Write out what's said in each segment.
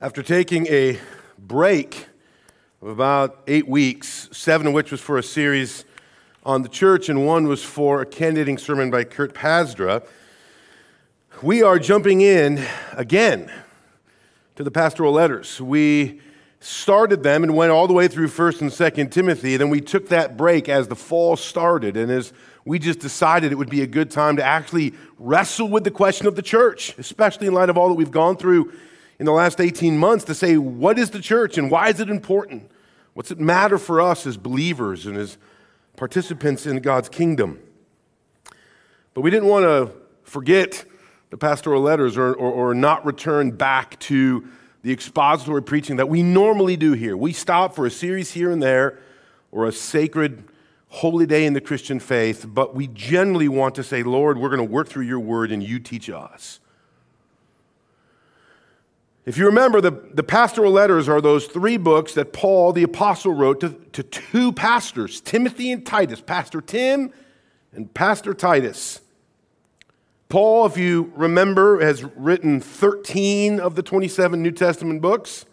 After taking a break of about eight weeks, seven of which was for a series on the church, and one was for a candidating sermon by Kurt Pasdra, we are jumping in again to the pastoral letters. We started them and went all the way through 1st and 2nd Timothy. Then we took that break as the fall started and as we just decided it would be a good time to actually wrestle with the question of the church, especially in light of all that we've gone through in the last 18 months to say, what is the church and why is it important? What's it matter for us as believers and as participants in God's kingdom? But we didn't want to forget the pastoral letters or, or, or not return back to the expository preaching that we normally do here. We stop for a series here and there or a sacred holy day in the Christian faith, but we generally want to say, Lord, we're going to work through your word and you teach us. If you remember, the, the pastoral letters are those three books that Paul the apostle wrote to, to two pastors, Timothy and Titus, Pastor Tim and Pastor Titus. Paul, if you remember, has written 13 of the 27 New Testament books.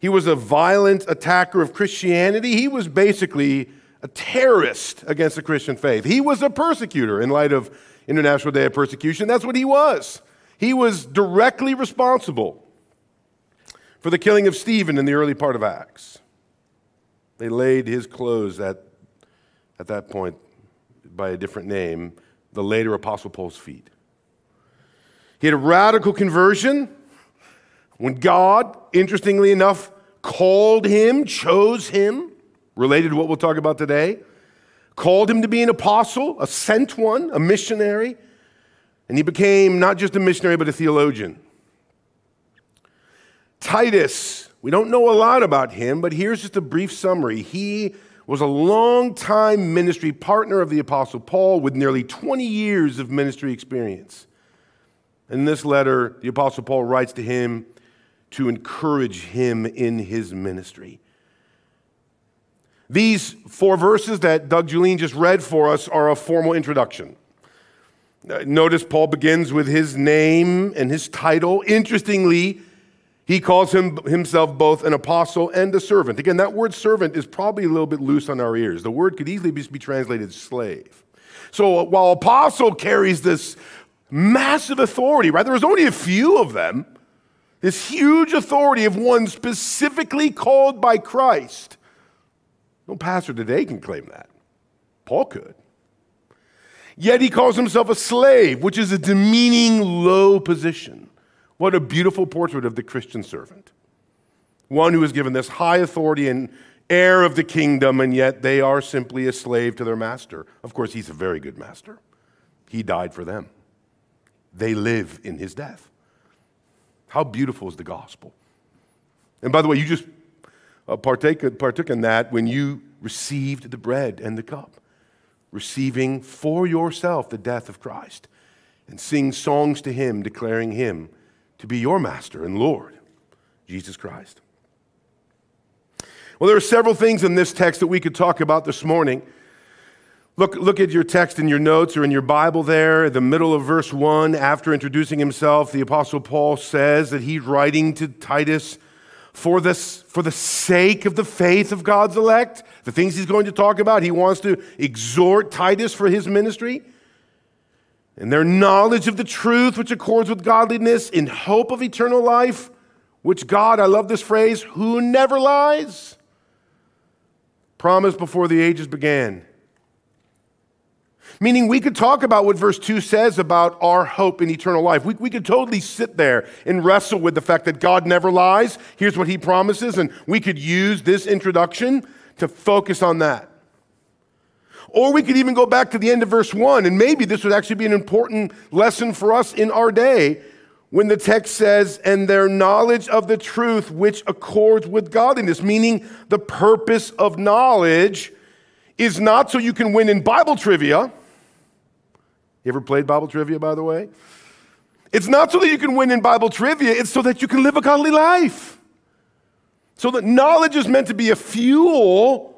He was a violent attacker of Christianity. He was basically a terrorist against the Christian faith. He was a persecutor in light of International Day of Persecution. That's what he was. He was directly responsible for the killing of Stephen in the early part of Acts. They laid his clothes at, at that point by a different name, the later Apostle Paul's feet. He had a radical conversion when God, interestingly enough, called him, chose him, related to what we'll talk about today, called him to be an apostle, a sent one, a missionary, and he became not just a missionary, but a theologian. Titus, we don't know a lot about him, but here's just a brief summary. He was a long-time ministry partner of the Apostle Paul with nearly 20 years of ministry experience. In this letter, the Apostle Paul writes to him to encourage him in his ministry. These four verses that Doug Julian just read for us are a formal introduction. Uh, notice Paul begins with his name and his title. Interestingly, he calls him, himself both an apostle and a servant. Again, that word servant is probably a little bit loose on our ears. The word could easily be translated slave. So uh, while apostle carries this massive authority, right? There was only a few of them. This huge authority of one specifically called by Christ. No pastor today can claim that. Paul could. Yet he calls himself a slave, which is a demeaning low position. What a beautiful portrait of the Christian servant. One who is given this high authority and heir of the kingdom, and yet they are simply a slave to their master. Of course, he's a very good master. He died for them, they live in his death. How beautiful is the gospel? And by the way, you just uh, partake, partook in that when you received the bread and the cup, receiving for yourself the death of Christ, and sing songs to him, declaring him to be your master and Lord, Jesus Christ. Well, there are several things in this text that we could talk about this morning. Look, look at your text in your notes or in your Bible there, the middle of verse 1. After introducing himself, the Apostle Paul says that he's writing to Titus for, this, for the sake of the faith of God's elect, the things he's going to talk about. He wants to exhort Titus for his ministry and their knowledge of the truth which accords with godliness in hope of eternal life, which God, I love this phrase, who never lies, promised before the ages began. Meaning, we could talk about what verse 2 says about our hope in eternal life. We, we could totally sit there and wrestle with the fact that God never lies. Here's what he promises, and we could use this introduction to focus on that. Or we could even go back to the end of verse 1, and maybe this would actually be an important lesson for us in our day when the text says, and their knowledge of the truth which accords with godliness, meaning the purpose of knowledge is not so you can win in Bible trivia. You ever played Bible trivia, by the way? It's not so that you can win in Bible trivia, it's so that you can live a godly life. So that knowledge is meant to be a fuel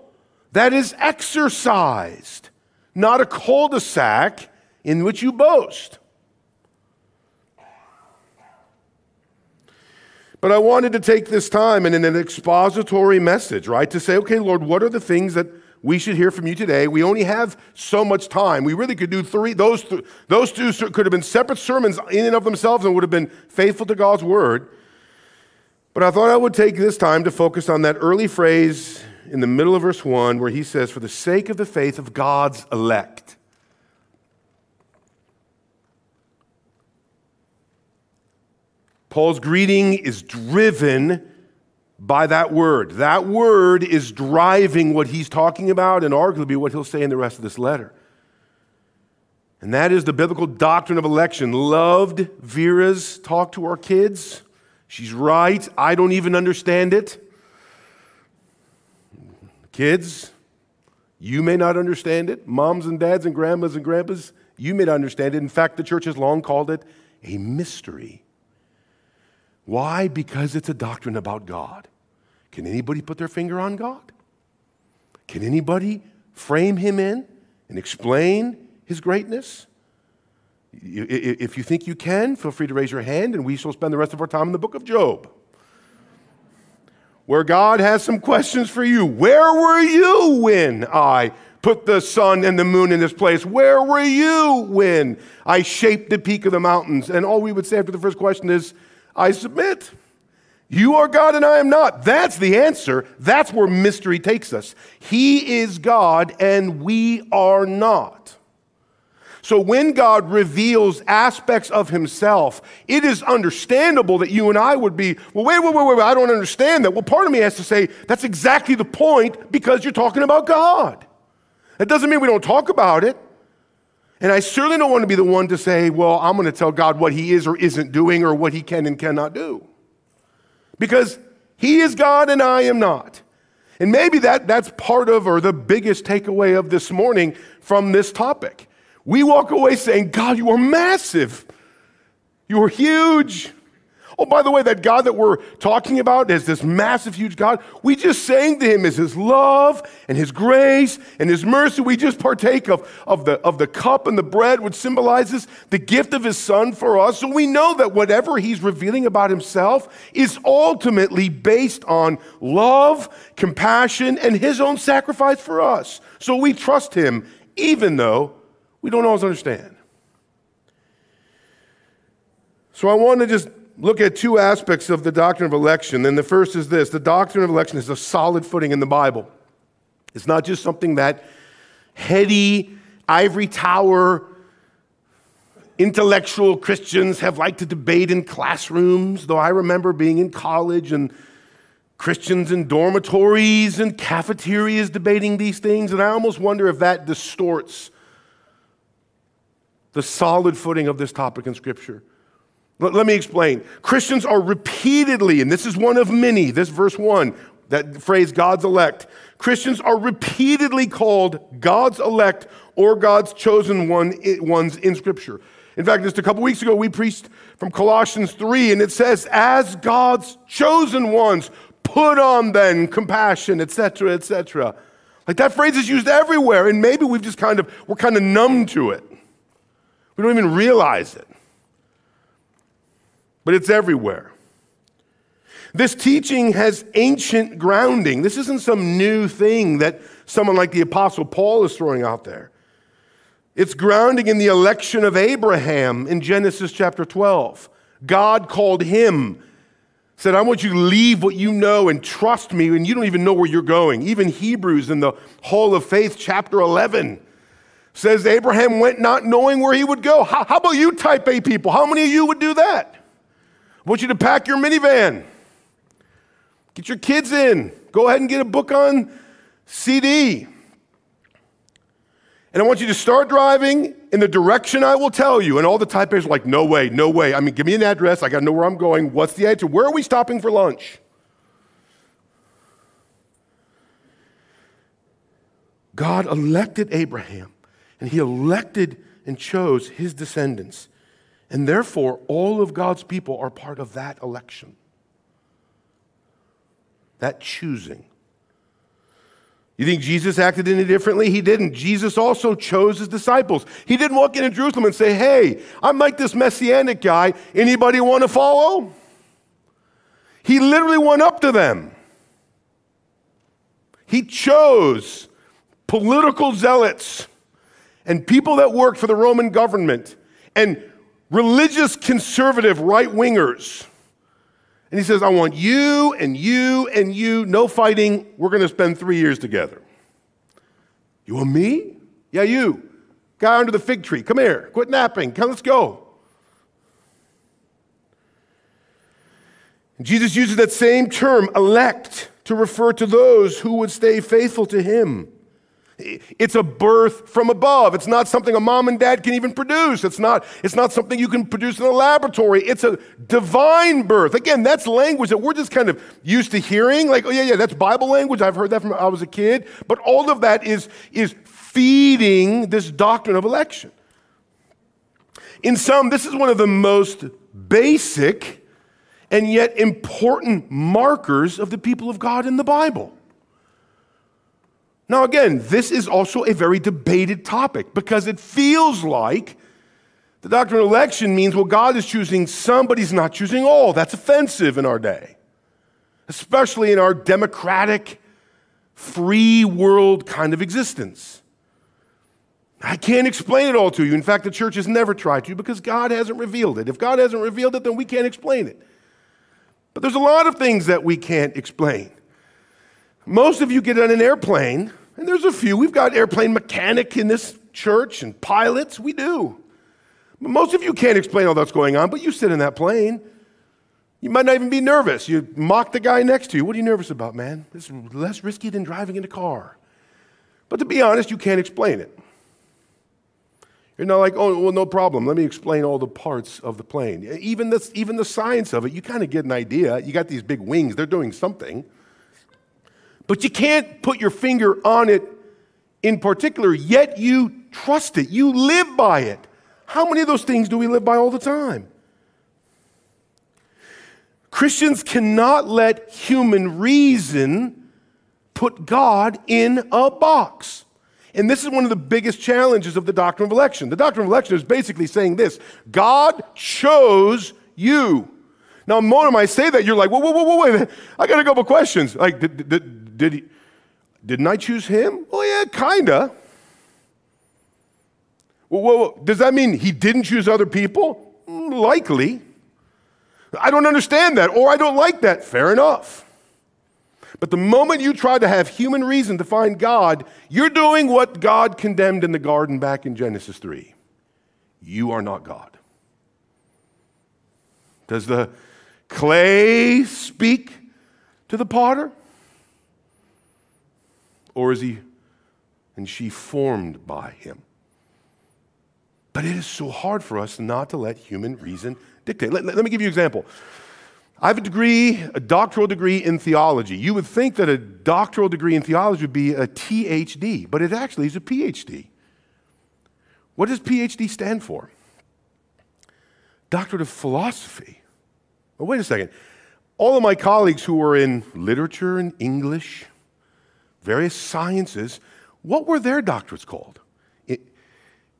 that is exercised, not a cul de sac in which you boast. But I wanted to take this time and in an expository message, right, to say, okay, Lord, what are the things that we should hear from you today? We only have so much time. We really could do three, those, th- those two could have been separate sermons in and of themselves and would have been faithful to God's word. But I thought I would take this time to focus on that early phrase in the middle of verse 1 where he says, For the sake of the faith of God's elect. Paul's greeting is driven by that word. That word is driving what he's talking about and arguably what he'll say in the rest of this letter. And that is the biblical doctrine of election. Loved Vera's talk to our kids. She's right. I don't even understand it. Kids, you may not understand it. Moms and dads and grandmas and grandpas, you may not understand it. In fact, the church has long called it a mystery. Why? Because it's a doctrine about God. Can anybody put their finger on God? Can anybody frame him in and explain his greatness? If you think you can, feel free to raise your hand, and we shall spend the rest of our time in the book of Job, where God has some questions for you. Where were you when I put the sun and the moon in this place? Where were you when I shaped the peak of the mountains? And all we would say after the first question is, I submit. You are God and I am not. That's the answer. That's where mystery takes us. He is God and we are not. So when God reveals aspects of himself, it is understandable that you and I would be, well, wait, wait, wait, wait, I don't understand that. Well, part of me has to say, that's exactly the point because you're talking about God. That doesn't mean we don't talk about it. And I certainly don't want to be the one to say, well, I'm going to tell God what he is or isn't doing or what he can and cannot do. Because he is God and I am not. And maybe that, that's part of or the biggest takeaway of this morning from this topic. We walk away saying, God, you are massive. You are huge. Oh, by the way, that God that we're talking about is this massive, huge God. We just sang to him is his love and his grace and his mercy. We just partake of, of, the, of the cup and the bread, which symbolizes the gift of his son for us. So we know that whatever he's revealing about himself is ultimately based on love, compassion, and his own sacrifice for us. So we trust him, even though we don't always understand. So I want to just look at two aspects of the doctrine of election. And the first is this the doctrine of election is a solid footing in the Bible. It's not just something that heady, ivory tower, intellectual Christians have liked to debate in classrooms, though I remember being in college and Christians in dormitories and cafeterias debating these things, and I almost wonder if that distorts the solid footing of this topic in Scripture. Let me explain. Christians are repeatedly, and this is one of many, this verse one, that phrase God's elect. Christians are repeatedly called God's elect or God's chosen one, ones in Scripture. In fact, just a couple weeks ago, we preached from Colossians 3, and it says, As God's chosen ones, put on then compassion, etc., etc. Like that phrase is used everywhere, and maybe we've just kind of, we're kind of numb to it. We don't even realize it but it's everywhere. This teaching has ancient grounding. This isn't some new thing that someone like the Apostle Paul is throwing out there. It's grounding in the election of Abraham in Genesis chapter 12. God called him, said, I want you to leave what you know and trust me, and you don't even know where you're going. Even Hebrews in the Hall of Faith, chapter 11, says Abraham went not knowing where he would go. How, how about you, type A people? How many of you would do that? I want you to pack your minivan. Get your kids in. Go ahead and get a book on CD. And I want you to start driving in the direction I will tell you. And all the type A's are like, no way, no way. I mean, give me an address. I got to know where I'm going. What's the answer? Where are we stopping for lunch? God elected Abraham, and he elected and chose his descendants. And therefore, all of God's people are part of that election, that choosing. You think Jesus acted any differently? He didn't. Jesus also chose his disciples. He didn't walk into Jerusalem and say, Hey, I'm like this messianic guy. Anybody want to follow? He literally went up to them. He chose political zealots and people that worked for the Roman government and religious conservative right wingers. And he says, I want you and you and you, no fighting. We're going to spend three years together. You want me? Yeah, you. Guy under the fig tree. Come here. Quit napping. Come, let's go. Jesus uses that same term, elect, to refer to those who would stay faithful to him. It's a birth from above. It's not something a mom and dad can even produce. It's not, it's not something you can produce in a laboratory. It's a divine birth. Again, that's language that we're just kind of used to hearing. Like, oh, yeah, yeah, that's Bible language. I've heard that from I was a kid. But all of that is, is feeding this doctrine of election. In some, this is one of the most basic and yet important markers of the people of God in the Bible. Now, again, this is also a very debated topic because it feels like the doctrine of election means, well, God is choosing some, but He's not choosing all. That's offensive in our day, especially in our democratic, free world kind of existence. I can't explain it all to you. In fact, the church has never tried to because God hasn't revealed it. If God hasn't revealed it, then we can't explain it. But there's a lot of things that we can't explain. Most of you get on an airplane, and there's a few. We've got airplane mechanic in this church and pilots. We do. But most of you can't explain all that's going on, but you sit in that plane. You might not even be nervous. You mock the guy next to you. What are you nervous about, man? It's less risky than driving in a car. But to be honest, you can't explain it. You're not like, oh, well, no problem. Let me explain all the parts of the plane. Even the, even the science of it, you kind of get an idea. You got these big wings, they're doing something. But you can't put your finger on it in particular, yet you trust it. You live by it. How many of those things do we live by all the time? Christians cannot let human reason put God in a box. And this is one of the biggest challenges of the doctrine of election. The doctrine of election is basically saying this God chose you. Now, when I say that, you're like, whoa, whoa, whoa, whoa, wait, I got a couple questions. Like, did, did, did he, didn't I choose him? Well, yeah, kinda. Well, well, does that mean he didn't choose other people? Mm, likely. I don't understand that, or I don't like that. Fair enough. But the moment you try to have human reason to find God, you're doing what God condemned in the garden back in Genesis 3. You are not God. Does the clay speak to the potter? Or is he and she formed by him? But it is so hard for us not to let human reason dictate. Let, let, let me give you an example. I have a degree, a doctoral degree in theology. You would think that a doctoral degree in theology would be a THD, but it actually is a PhD. What does PhD stand for? Doctorate of Philosophy. Well, wait a second. All of my colleagues who were in literature and English, various sciences, what were their doctorates called?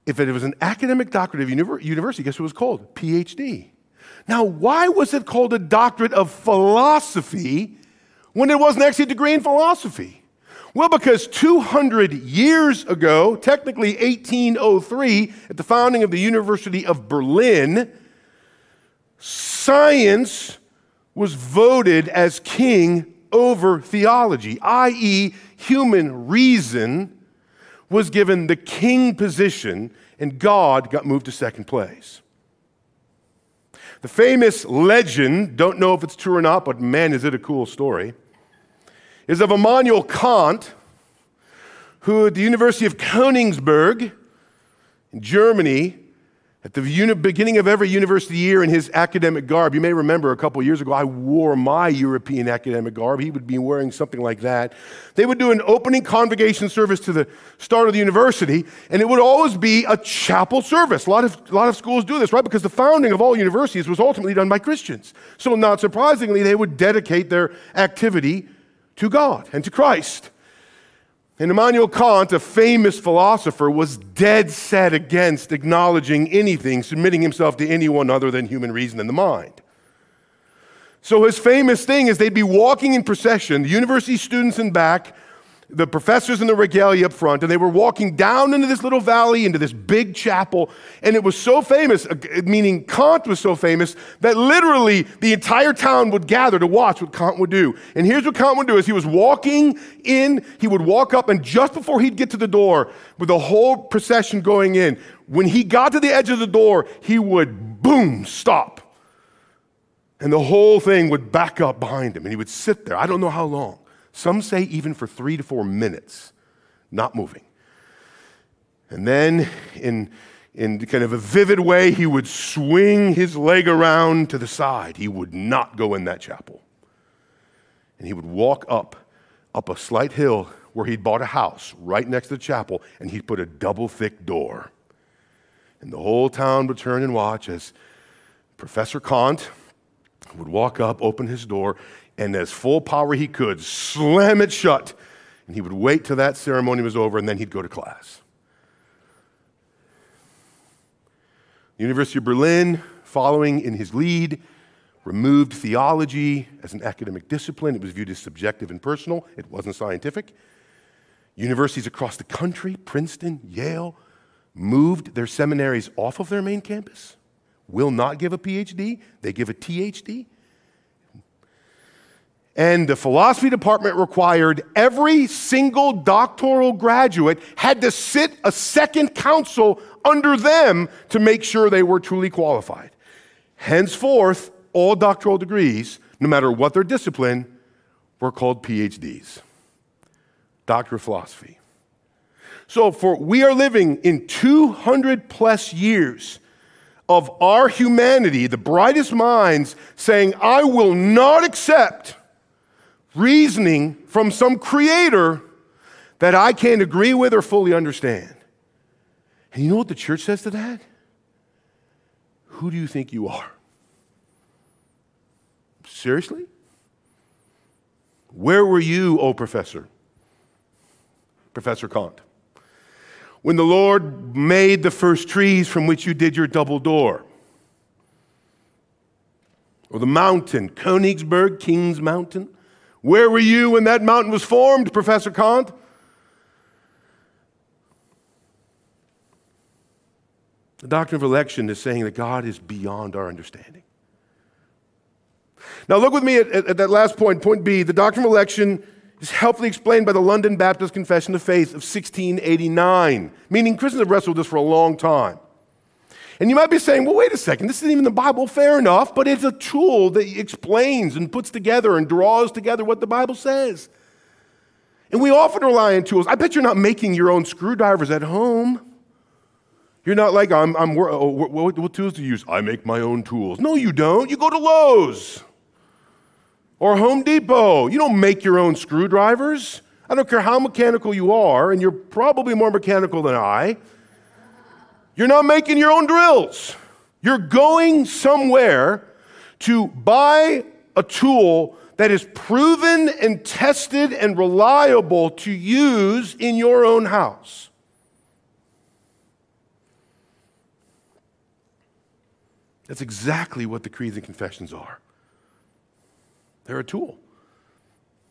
If it was an academic doctorate of university, guess what it was called? PhD. Now, why was it called a doctorate of philosophy when it wasn't actually a degree in philosophy? Well, because 200 years ago, technically 1803, at the founding of the University of Berlin, science was voted as king over theology, i.e., human reason was given the king position and God got moved to second place. The famous legend, don't know if it's true or not, but man, is it a cool story, is of Immanuel Kant, who at the University of Königsberg in Germany at the beginning of every university year in his academic garb, you may remember a couple years ago, I wore my European academic garb. He would be wearing something like that. They would do an opening convocation service to the start of the university, and it would always be a chapel service. A lot of, a lot of schools do this, right? Because the founding of all universities was ultimately done by Christians. So, not surprisingly, they would dedicate their activity to God and to Christ. And Immanuel Kant, a famous philosopher, was dead set against acknowledging anything, submitting himself to anyone other than human reason and the mind. So his famous thing is they'd be walking in procession, the university students in back, the professors in the regalia up front, and they were walking down into this little valley, into this big chapel. And it was so famous, uh, meaning Kant was so famous, that literally the entire town would gather to watch what Kant would do. And here's what Kant would do: is he was walking in, he would walk up, and just before he'd get to the door, with the whole procession going in, when he got to the edge of the door, he would boom, stop. And the whole thing would back up behind him, and he would sit there. I don't know how long. Some say even for three to four minutes, not moving. And then, in, in kind of a vivid way, he would swing his leg around to the side. He would not go in that chapel. And he would walk up, up a slight hill where he'd bought a house right next to the chapel, and he'd put a double thick door. And the whole town would turn and watch as Professor Kant would walk up, open his door, and as full power he could, slam it shut. And he would wait till that ceremony was over, and then he'd go to class. The University of Berlin, following in his lead, removed theology as an academic discipline. It was viewed as subjective and personal, it wasn't scientific. Universities across the country, Princeton, Yale, moved their seminaries off of their main campus, will not give a PhD, they give a THD. And the philosophy department required every single doctoral graduate had to sit a second council under them to make sure they were truly qualified. Henceforth, all doctoral degrees, no matter what their discipline, were called PhDs. Doctor of Philosophy. So, for we are living in 200 plus years of our humanity, the brightest minds saying, I will not accept reasoning from some creator that I can't agree with or fully understand. And you know what the church says to that? Who do you think you are? Seriously? Where were you, oh professor? Professor Kant. When the Lord made the first trees from which you did your double door, or the mountain, Königsberg, King's Mountain, where were you when that mountain was formed, Professor Kant? The doctrine of election is saying that God is beyond our understanding. Now, look with me at, at, at, that last point, point B. The doctrine of election is helpfully explained by the London Baptist Confession of Faith of 1689, meaning Christians have wrestled with this for a long time. And you might be saying, well, wait a second, this isn't even the Bible, fair enough, but it's a tool that explains and puts together and draws together what the Bible says. And we often rely on tools. I bet you're not making your own screwdrivers at home. You're not like, I'm, I'm oh, what, what tools do you use? I make my own tools. No, you don't. You go to Lowe's or Home Depot. You don't make your own screwdrivers. I don't care how mechanical you are, and you're probably more mechanical than I. You're not making your own drills. You're going somewhere to buy a tool that is proven and tested and reliable to use in your own house. That's exactly what the creeds and confessions are. They're a tool.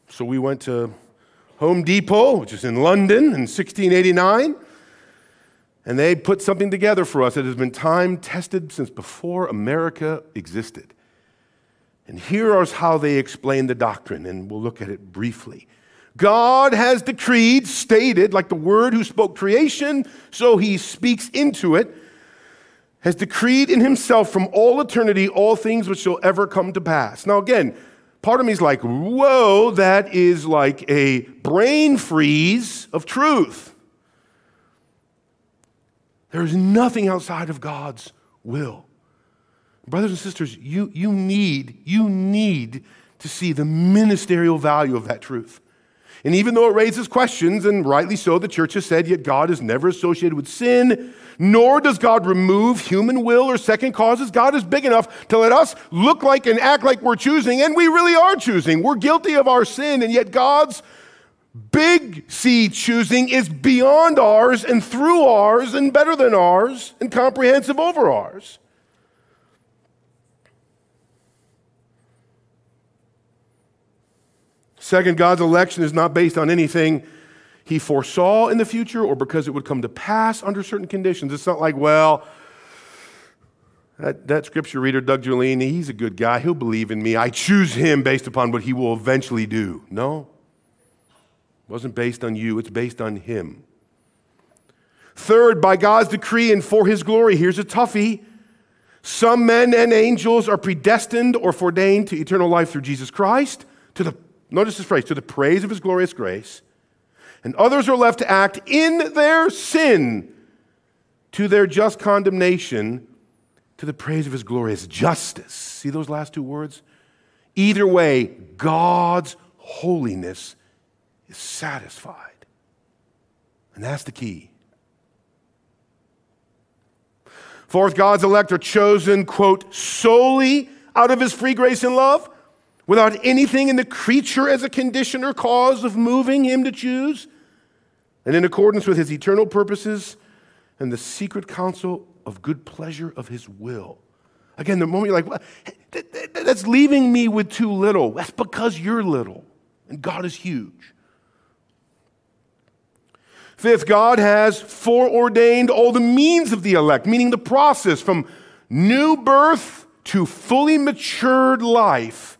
So we went to Home Depot, which is in London in 1689. And they put something together for us that has been time tested since before America existed. And here is how they explain the doctrine, and we'll look at it briefly. God has decreed, stated, like the Word who spoke creation, so he speaks into it, has decreed in himself from all eternity all things which shall ever come to pass. Now, again, part of me is like, whoa, that is like a brain freeze of truth. There's nothing outside of God's will. Brothers and sisters, you, you need, you need to see the ministerial value of that truth. And even though it raises questions, and rightly so, the church has said, yet God is never associated with sin, nor does God remove human will or second causes. God is big enough to let us look like and act like we're choosing, and we really are choosing. We're guilty of our sin, and yet God's Big C choosing is beyond ours and through ours and better than ours and comprehensive over ours. Second, God's election is not based on anything he foresaw in the future or because it would come to pass under certain conditions. It's not like, well, that, that scripture reader, Doug Giuliani, he's a good guy. He'll believe in me. I choose him based upon what he will eventually do. No. It wasn't based on you, it's based on him. Third, by God's decree and for his glory. Here's a toughie. Some men and angels are predestined or foreordained to eternal life through Jesus Christ, to the, notice this phrase, to the praise of his glorious grace. And others are left to act in their sin to their just condemnation, to the praise of his glorious justice. See those last two words? Either way, God's holiness is satisfied. And that's the key. Fourth, God's elect are chosen, quote, solely out of his free grace and love, without anything in the creature as a condition or cause of moving him to choose, and in accordance with his eternal purposes and the secret counsel of good pleasure of his will. Again, the moment you're like, well, that's leaving me with too little. That's because you're little, and God is huge. Fifth, God has foreordained all the means of the elect, meaning the process from new birth to fully matured life.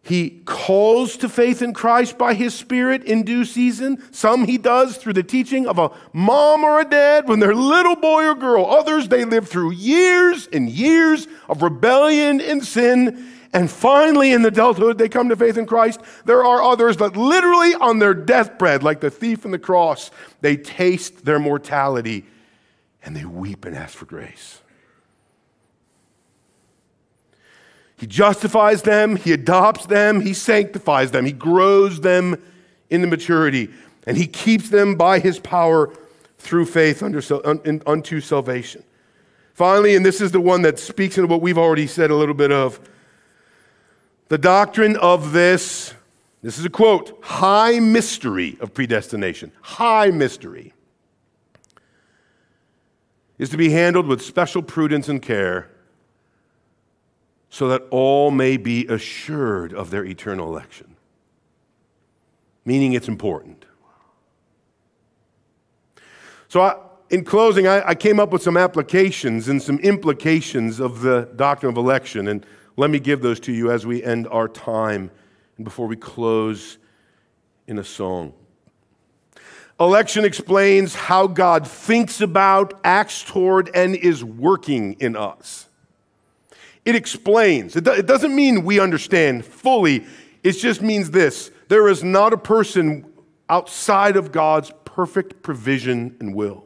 He calls to faith in Christ by His Spirit in due season. Some He does through the teaching of a mom or a dad when they're little boy or girl. Others, they live through years and years of rebellion and sin and finally, in adulthood, they come to faith in Christ. There are others that literally on their deathbed, like the thief on the cross, they taste their mortality and they weep and ask for grace. He justifies them, He adopts them, He sanctifies them, He grows them into maturity, and He keeps them by His power through faith unto salvation. Finally, and this is the one that speaks into what we've already said a little bit of the doctrine of this, this is a quote, high mystery of predestination, high mystery, is to be handled with special prudence and care so that all may be assured of their eternal election. Meaning it's important. So, I, in closing, I, I came up with some applications and some implications of the doctrine of election. And let me give those to you as we end our time and before we close in a song. Election explains how God thinks about, acts toward, and is working in us. It explains. It, doesn't mean we understand fully, it just means this there is not a person outside of God's perfect provision and will.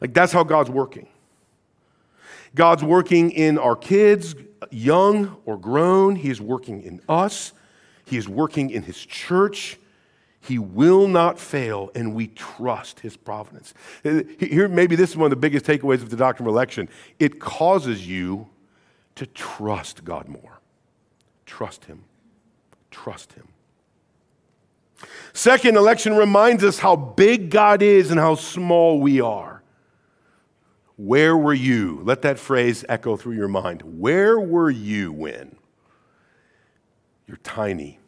Like, that's how God's working. God's working in our kids, young or grown. He is working in us. He is working in His church. He will not fail, and we trust His providence. Uh, here, maybe this is one of the biggest takeaways of the doctrine of election. It causes you to trust God more. Trust Him. Trust Him. Second, election reminds us how big God is and how small we are. Where were you? Let that phrase echo through your mind. Where were you when? You're tiny.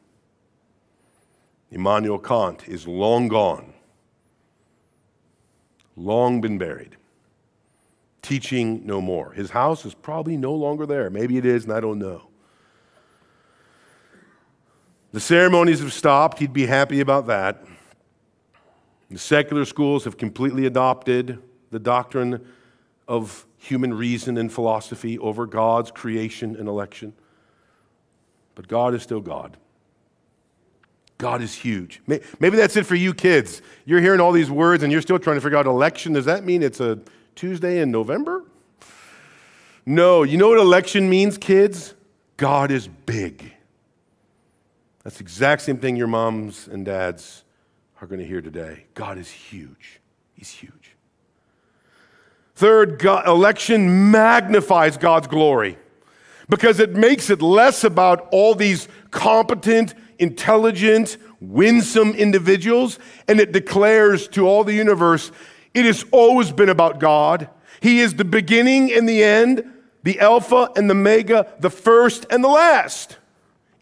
Immanuel Kant is long gone, long been buried, teaching no more. His house is probably no longer there. Maybe it is, and I don't know. The ceremonies have stopped. He'd be happy about that. The secular schools have completely adopted the doctrine of human reason and philosophy over God's creation and election. But God is still God. God is huge. Maybe that's it for you kids. You're hearing all these words and you're still trying to figure out election. Does that mean it's a Tuesday in November? No. You know what election means, kids? God is big. That's the exact same thing your moms and dads are going to hear today. God is huge. He's huge. Third, God, election magnifies God's glory because it makes it less about all these competent, intelligent, winsome individuals, and it declares to all the universe it has always been about God. He is the beginning and the end, the Alpha and the Omega, the first and the last.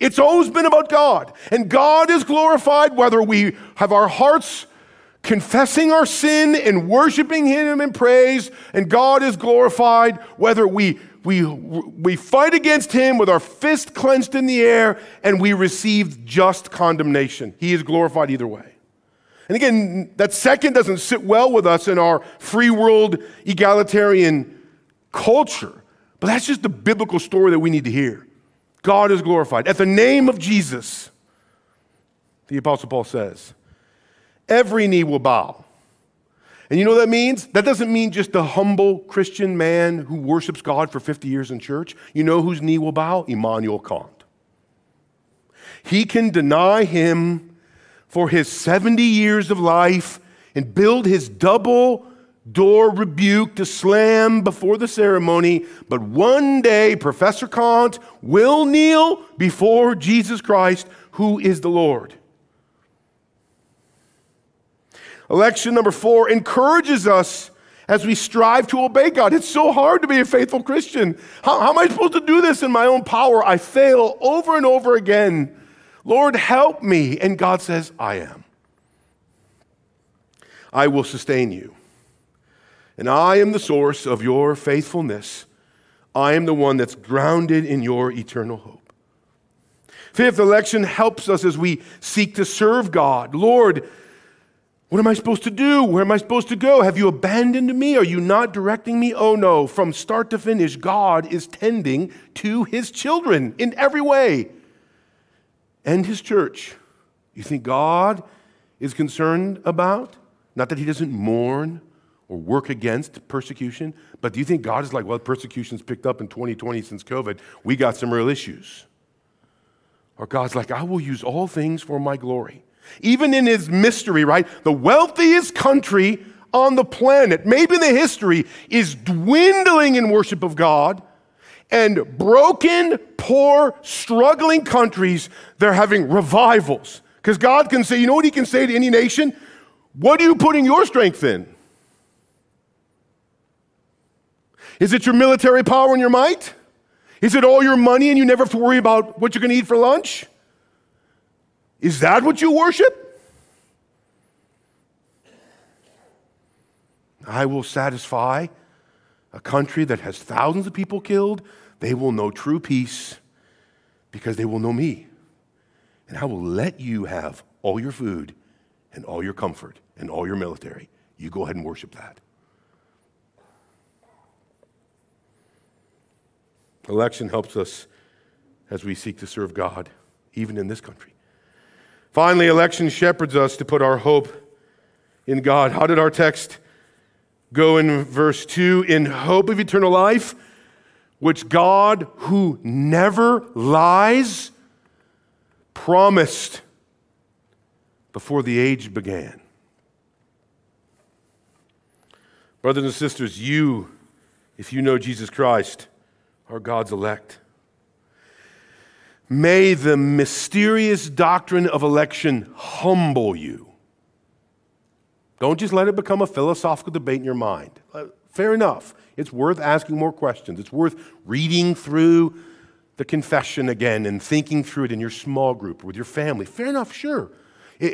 It's always been about God. And God is glorified whether we have our hearts confessing our sin and worshiping Him in praise, and God is glorified whether we, we, we fight against Him with our fist clenched in the air and we receive just condemnation. He is glorified either way. And again, that second doesn't sit well with us in our free world egalitarian culture, but that's just the biblical story that we need to hear. God is glorified. At the name of Jesus, the Apostle Paul says, every knee will bow. And you know what that means? That doesn't mean just the humble Christian man who worships God for 50 years in church. You know whose knee will bow? Immanuel Kant. He can deny him for his 70 years of life and build his double door rebuke to slam before the ceremony, but one day Professor Kant will kneel before Jesus Christ, who is the Lord. Election number four encourages us as we strive to obey God. It's so hard to be a faithful Christian. How, how, am I supposed to do this in my own power? I fail over and over again. Lord, help me. And God says, I am. I will sustain you and I am the source of your faithfulness. I am the one that's grounded in your eternal hope. Fifth, election helps us as we seek to serve God. Lord, what am I supposed to do? Where am I supposed to go? Have you abandoned me? Are you not directing me? Oh no. From start to finish, God is tending to his children in every way and his church. You think God is concerned about? Not that he doesn't mourn or work against persecution. But do you think God is like, well, persecution's picked up in 2020 since COVID? We got some real issues. Or God's like, I will use all things for my glory. Even in his mystery, right? The wealthiest country on the planet, maybe in the history, is dwindling in worship of God. And broken, poor, struggling countries, they're having revivals. Because God can say, you know what He can say to any nation? What are you putting your strength in? Is it your military power and your might? Is it all your money and you never have to worry about what you're going to eat for lunch? Is that what you worship? I will satisfy a country that has thousands of people killed. They will know true peace because they will know me. And I will let you have all your food and all your comfort and all your military. You go ahead and worship that. Election helps us as we seek to serve God, even in this country. Finally, election shepherds us to put our hope in God. How did our text go in verse 2? In hope of eternal life, which God, who never lies, promised before the age began. Brothers and sisters, you, if you know Jesus Christ, are God's elect. May the mysterious doctrine of election humble you. Don't just let it become a philosophical debate in your mind. Uh, fair enough. It's worth asking more questions. It's worth reading through the confession again and thinking through it in your small group with your family. Fair enough, sure.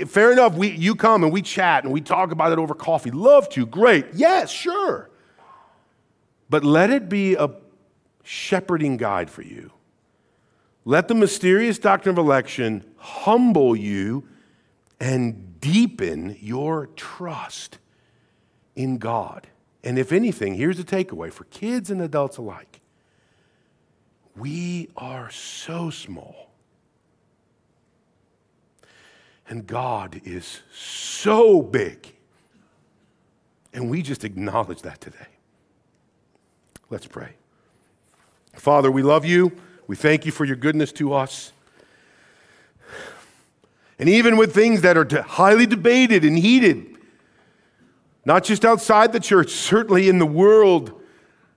Fair enough, we, you come and we chat and we talk about it over coffee. Love to, great. Yes, sure. But let it be a shepherding guide for you. Let the mysterious doctrine of election humble you and deepen your trust in God. And if anything, here's a takeaway for kids and adults alike we are so small. And God is so big. And we just acknowledge that today. Let's pray. Father, we love you. We thank you for your goodness to us. And even with things that are highly debated and heated, not just outside the church, certainly in the world,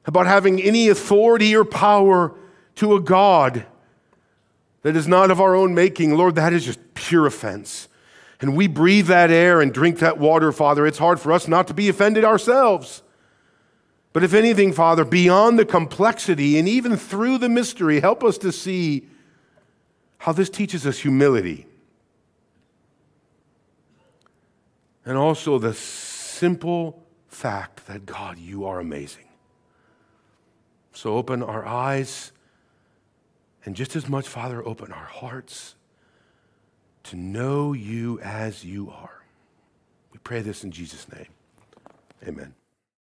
about having any authority or power to a God that is not of our own making, Lord, that is just pure offense. And we breathe that air and drink that water, Father. It's hard for us not to be offended ourselves. But if anything, Father, beyond the complexity and even through the mystery, help us to see how this teaches us humility. And also the simple fact that God, you are amazing. So open our eyes, and just as much, Father, open our hearts to know you as you are. We pray this in Jesus' name. Amen.